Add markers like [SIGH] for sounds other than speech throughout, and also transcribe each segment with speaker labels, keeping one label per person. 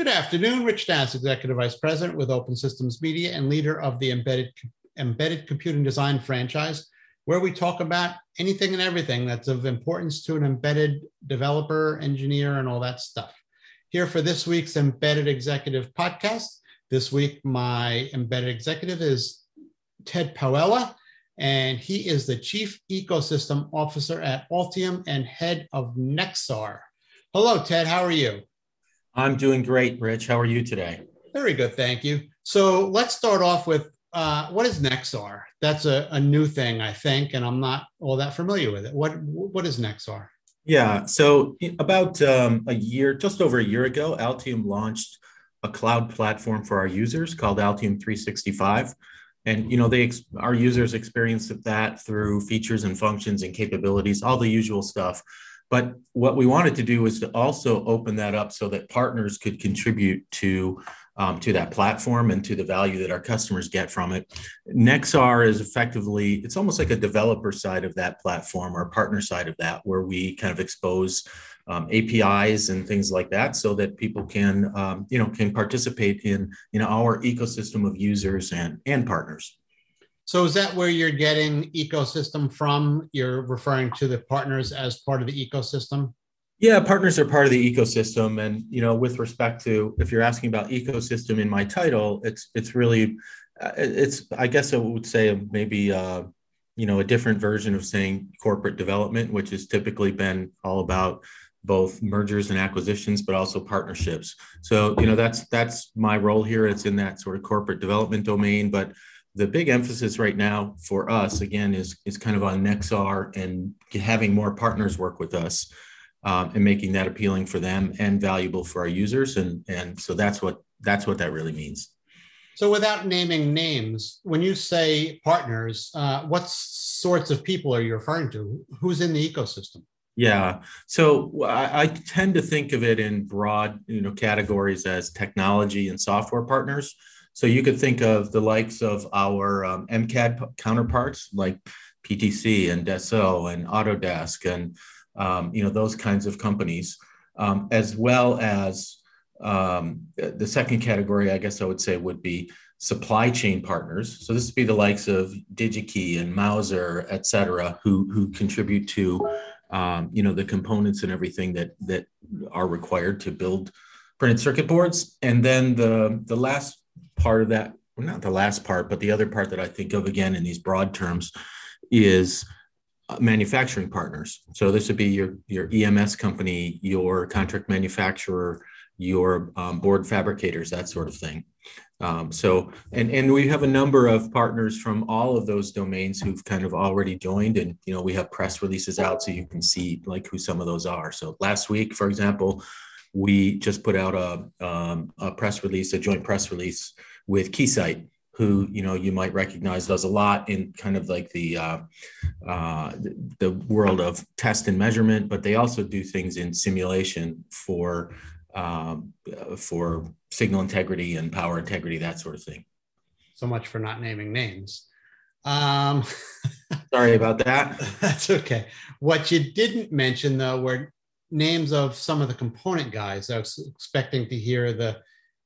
Speaker 1: Good afternoon, Rich Nass, Executive Vice President with Open Systems Media and leader of the Embedded, Embedded Computing Design franchise, where we talk about anything and everything that's of importance to an embedded developer, engineer, and all that stuff. Here for this week's Embedded Executive podcast. This week, my embedded executive is Ted Pawela, and he is the Chief Ecosystem Officer at Altium and head of Nexar. Hello, Ted. How are you?
Speaker 2: I'm doing great, Rich. How are you today?
Speaker 1: Very good, thank you. So let's start off with uh, what is Nexar? That's a, a, new thing, I think, and I'm not all that familiar with it. What what is Nexar?
Speaker 2: Yeah, so about um, a year, just over a year ago, Altium launched a cloud platform for our users called Altium 365, and you know they our users experience that through features and functions and capabilities, all the usual stuff. But what we wanted to do was to also open that up so that partners could contribute to um, to that platform and to the value that our customers get from it. Nexar is effectively it's almost like a developer side of that platform or partner side of that, where we kind of expose um, APIs and things like that, so that people can um, you know can participate in in our ecosystem of users and and partners.
Speaker 1: So is that where you're getting ecosystem from? You're referring to the partners as part of the ecosystem?
Speaker 2: Yeah, partners are part of the ecosystem, and you know, with respect to if you're asking about ecosystem in my title, it's it's really uh, it's I guess I would say maybe uh, you know a different version of saying corporate development, which has typically been all about both mergers and acquisitions, but also partnerships. So you know that's that's my role here. It's in that sort of corporate development domain, but the big emphasis right now for us again is is kind of on Nexar and having more partners work with us um, and making that appealing for them and valuable for our users and and so that's what that's what that really means.
Speaker 1: So without naming names, when you say partners, uh, what sorts of people are you referring to? Who's in the ecosystem?
Speaker 2: Yeah, so I, I tend to think of it in broad you know categories as technology and software partners. So you could think of the likes of our um, MCAD counterparts like PTC and Dassault and Autodesk and um, you know those kinds of companies, um, as well as um, the second category, I guess I would say would be supply chain partners. So this would be the likes of DigiKey and Mouser, et cetera, who who contribute to um, you know the components and everything that that are required to build printed circuit boards. And then the the last part of that, well, not the last part, but the other part that I think of again in these broad terms is uh, manufacturing partners. So this would be your your EMS company, your contract manufacturer, your um, board fabricators, that sort of thing. Um, so and and we have a number of partners from all of those domains who've kind of already joined, and you know we have press releases out so you can see like who some of those are. So last week, for example, we just put out a, um, a press release, a joint press release with Keysight, who you know you might recognize does a lot in kind of like the uh, uh, the world of test and measurement, but they also do things in simulation for um, for signal integrity and power integrity, that sort of thing.
Speaker 1: So much for not naming names. Um, [LAUGHS]
Speaker 2: Sorry about that.
Speaker 1: That's okay. What you didn't mention though were names of some of the component guys. I was expecting to hear the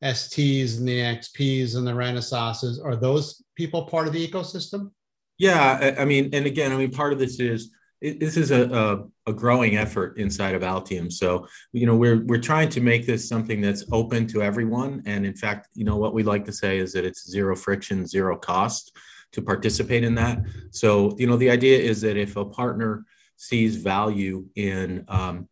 Speaker 1: STs and the XPs and the Renesas's. Are those people part of the ecosystem?
Speaker 2: Yeah, I mean, and again, I mean, part of this is this is a, a, a, growing effort inside of Altium. So, you know, we're we're trying to make this something that's open to everyone. And in fact, you know, what we like to say is that it's zero friction, zero cost to participate in that. So, you know, the idea is that if a partner sees value in um,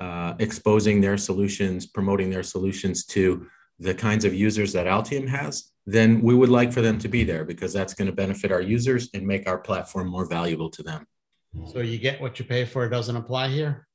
Speaker 2: uh, exposing their solutions, promoting their solutions to the kinds of users that Altium has, then we would like for them to be there because that's going to benefit our users and make our platform more valuable to them.
Speaker 1: So you get what you pay for doesn't apply here?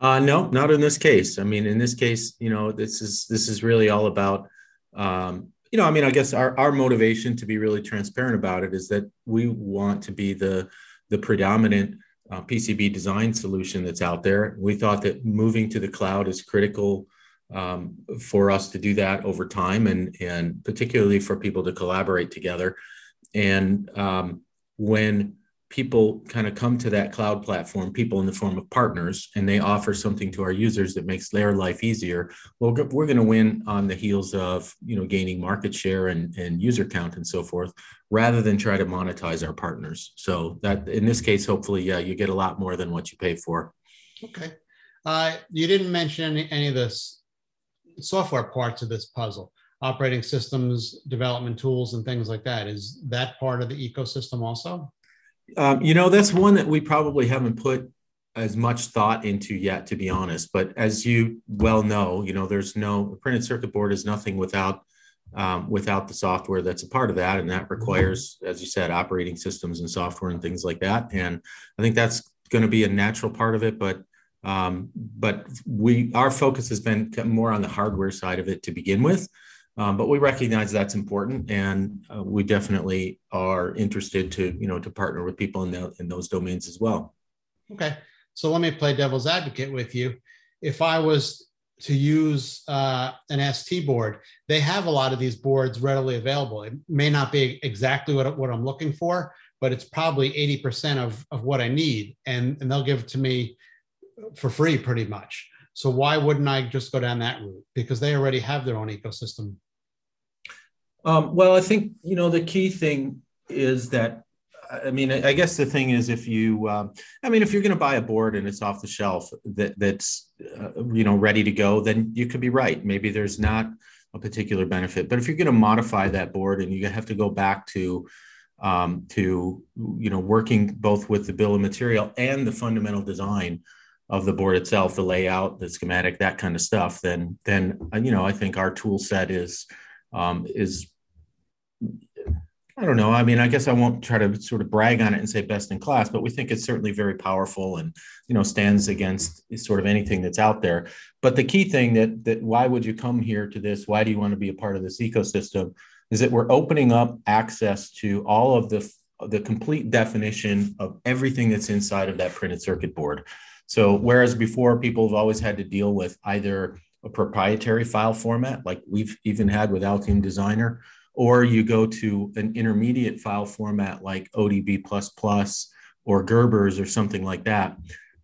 Speaker 2: Uh, no, not in this case. I mean, in this case, you know, this is this is really all about, um, you know, I mean, I guess our, our motivation to be really transparent about it is that we want to be the the predominant uh, PCB design solution that's out there. We thought that moving to the cloud is critical um, for us to do that over time, and and particularly for people to collaborate together. And um, when people kind of come to that cloud platform, people in the form of partners, and they offer something to our users that makes their life easier. Well, we're going to win on the heels of you know gaining market share and, and user count and so forth, rather than try to monetize our partners. So that in this case, hopefully, yeah, you get a lot more than what you pay for.
Speaker 1: Okay. Uh, you didn't mention any, any of this software parts of this puzzle operating systems development tools and things like that is that part of the ecosystem also
Speaker 2: um, you know, that's one that we probably haven't put as much thought into yet, to be honest. But as you well know, you know, there's no printed circuit board is nothing without um, without the software that's a part of that, and that requires, as you said, operating systems and software and things like that. And I think that's going to be a natural part of it, but um, but we our focus has been more on the hardware side of it to begin with. Um, but we recognize that's important, and uh, we definitely are interested to you know to partner with people in the, in those domains as well.
Speaker 1: Okay, so let me play devil's advocate with you. If I was to use uh, an ST board, they have a lot of these boards readily available. It may not be exactly what, what I'm looking for, but it's probably 80% of, of what I need, and, and they'll give it to me for free pretty much. So why wouldn't I just go down that route? Because they already have their own ecosystem
Speaker 2: um, well, I think you know the key thing is that I mean, I guess the thing is, if you, um, I mean, if you're going to buy a board and it's off the shelf that that's, uh, you know, ready to go, then you could be right. Maybe there's not a particular benefit, but if you're going to modify that board and you have to go back to, um, to, you know, working both with the bill of material and the fundamental design of the board itself, the layout, the schematic, that kind of stuff, then, then, you know, I think our tool set is, um, is I don't know. I mean, I guess I won't try to sort of brag on it and say best in class, but we think it's certainly very powerful and you know stands against sort of anything that's out there. But the key thing that that why would you come here to this? Why do you want to be a part of this ecosystem? Is that we're opening up access to all of the the complete definition of everything that's inside of that printed circuit board. So whereas before people have always had to deal with either a proprietary file format like we've even had with Altium Designer or you go to an intermediate file format like ODB++ or Gerbers or something like that.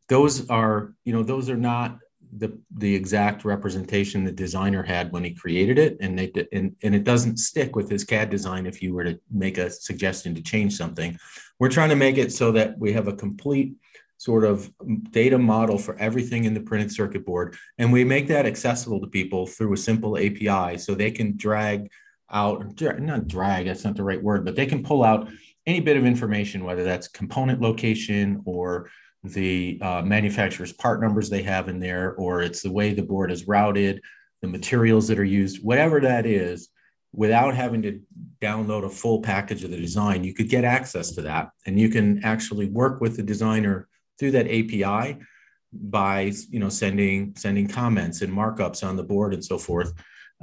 Speaker 2: Those are, you know, those are not the the exact representation the designer had when he created it, and they and, and it doesn't stick with his CAD design if you were to make a suggestion to change something. We're trying to make it so that we have a complete sort of data model for everything in the printed circuit board, and we make that accessible to people through a simple API, so they can drag out, not drag, that's not the right word, but they can pull out any bit of information, whether that's component location or the uh, manufacturer's part numbers they have in there, or it's the way the board is routed, the materials that are used, whatever that is, without having to download a full package of the design, you could get access to that. And you can actually work with the designer through that API by you know sending sending comments and markups on the board and so forth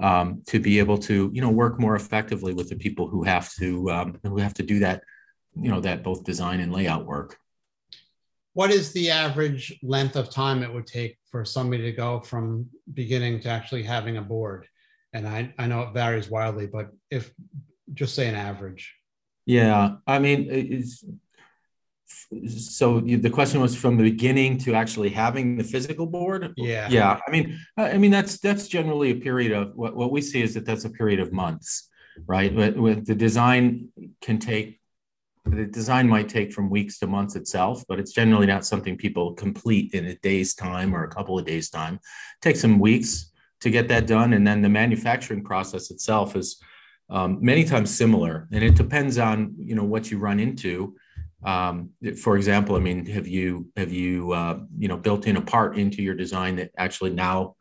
Speaker 2: um, to be able to you know work more effectively with the people who have to um, who have to do that you know that both design and layout work.
Speaker 1: What is the average length of time it would take for somebody to go from beginning to actually having a board? And i, I know it varies wildly but if just say an average.
Speaker 2: Yeah i mean it's so the question was from the beginning to actually having the physical board?
Speaker 1: Yeah.
Speaker 2: Yeah i mean i mean that's that's generally a period of what, what we see is that that's a period of months right? But with the design can take the design might take from weeks to months itself but it's generally not something people complete in a day's time or a couple of days time. It takes some weeks to get that done and then the manufacturing process itself is um, many times similar and it depends on you know what you run into um, for example i mean have you have you uh, you know built in a part into your design that actually now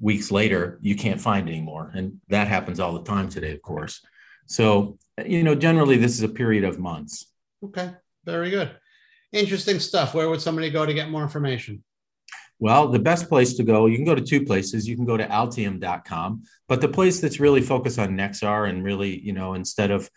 Speaker 2: weeks later you can't find anymore? And that happens all the time today of course. So you know generally this is a period of months.
Speaker 1: Okay. Very good. Interesting stuff. Where would somebody go to get more information?
Speaker 2: Well, the best place to go, you can go to two places. You can go to altium.com, but the place that's really focused on Nexar and really, you know, instead of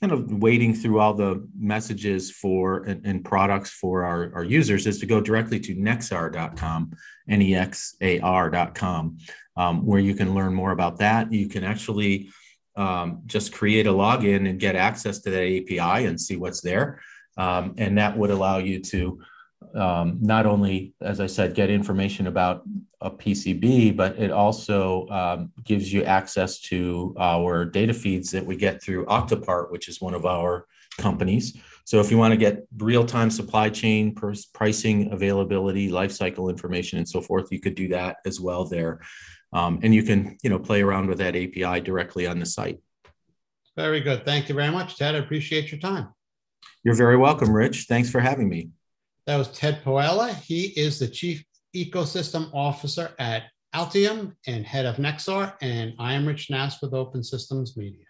Speaker 2: kind of wading through all the messages for and, and, products for our, our users is to go directly to nexar.com n-e-x-a-r.com um, where you can learn more about that. You can actually um, just create a login and get access to that api and see what's there Um, and that would allow you to um, not only, as I said, get information about a PCB, but it also um, gives you access to our data feeds that we get through Octopart, which is one of our companies. So if you want to get real-time supply chain pricing, availability, life cycle information, and so forth, you could do that as well there. Um, and you can, you know, play around with that API directly on the site.
Speaker 1: Very good. Thank you very much, Ted. I appreciate your time.
Speaker 2: You're very welcome, Rich. Thanks for having me.
Speaker 1: That was Ted Pawela. He is the Chief Ecosystem Officer at Altium and head of Nexar. And I am Rich Nass with Open Systems Media.